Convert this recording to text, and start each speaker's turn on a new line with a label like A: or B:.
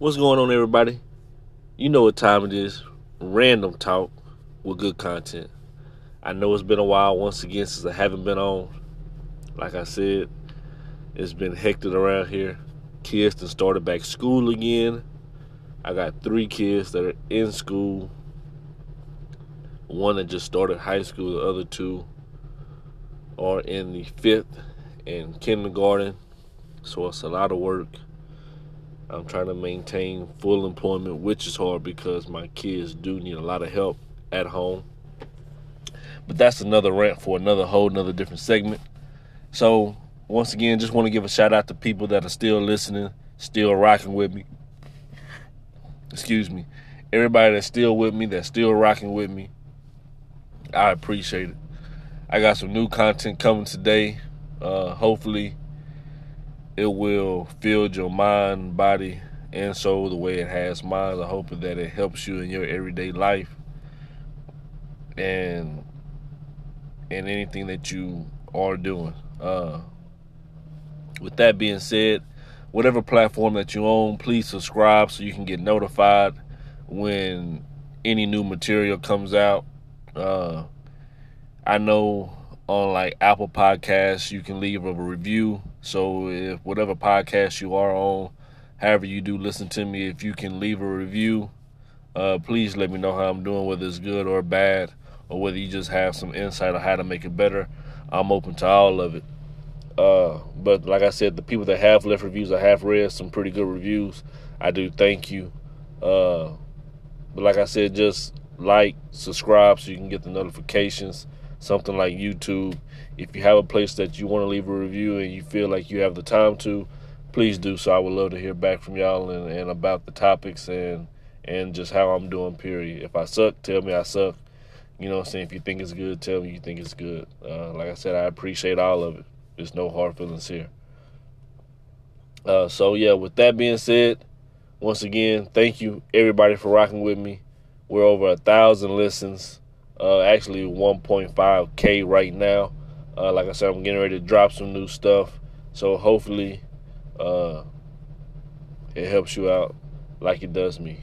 A: What's going on, everybody? You know what time it is. Random talk with good content. I know it's been a while once again since I haven't been on. Like I said, it's been hectic around here. Kids that started back school again. I got three kids that are in school. One that just started high school, the other two are in the fifth and kindergarten. So it's a lot of work I'm trying to maintain full employment, which is hard because my kids do need a lot of help at home. But that's another rant for another whole another different segment. So once again, just want to give a shout out to people that are still listening, still rocking with me. Excuse me. Everybody that's still with me, that's still rocking with me. I appreciate it. I got some new content coming today. Uh, hopefully it will fill your mind, body, and soul the way it has mine. I hope that it helps you in your everyday life and and anything that you are doing. Uh, with that being said, whatever platform that you own, please subscribe so you can get notified when any new material comes out. Uh, I know on like Apple Podcasts, you can leave a review. So if whatever podcast you are on, however you do listen to me, if you can leave a review, uh, please let me know how I'm doing, whether it's good or bad, or whether you just have some insight on how to make it better. I'm open to all of it. Uh, but like I said, the people that have left reviews, I have read some pretty good reviews. I do thank you. Uh, but like I said, just like, subscribe so you can get the notifications something like YouTube. If you have a place that you want to leave a review and you feel like you have the time to, please do so. I would love to hear back from y'all and, and about the topics and and just how I'm doing, period. If I suck, tell me I suck. You know what I'm saying? If you think it's good, tell me you think it's good. Uh, like I said, I appreciate all of it. There's no hard feelings here. Uh, so, yeah, with that being said, once again, thank you everybody for rocking with me. We're over a thousand listens uh, actually 1.5k right now. Uh, like I said, I'm getting ready to drop some new stuff, so hopefully uh, it helps you out like it does me.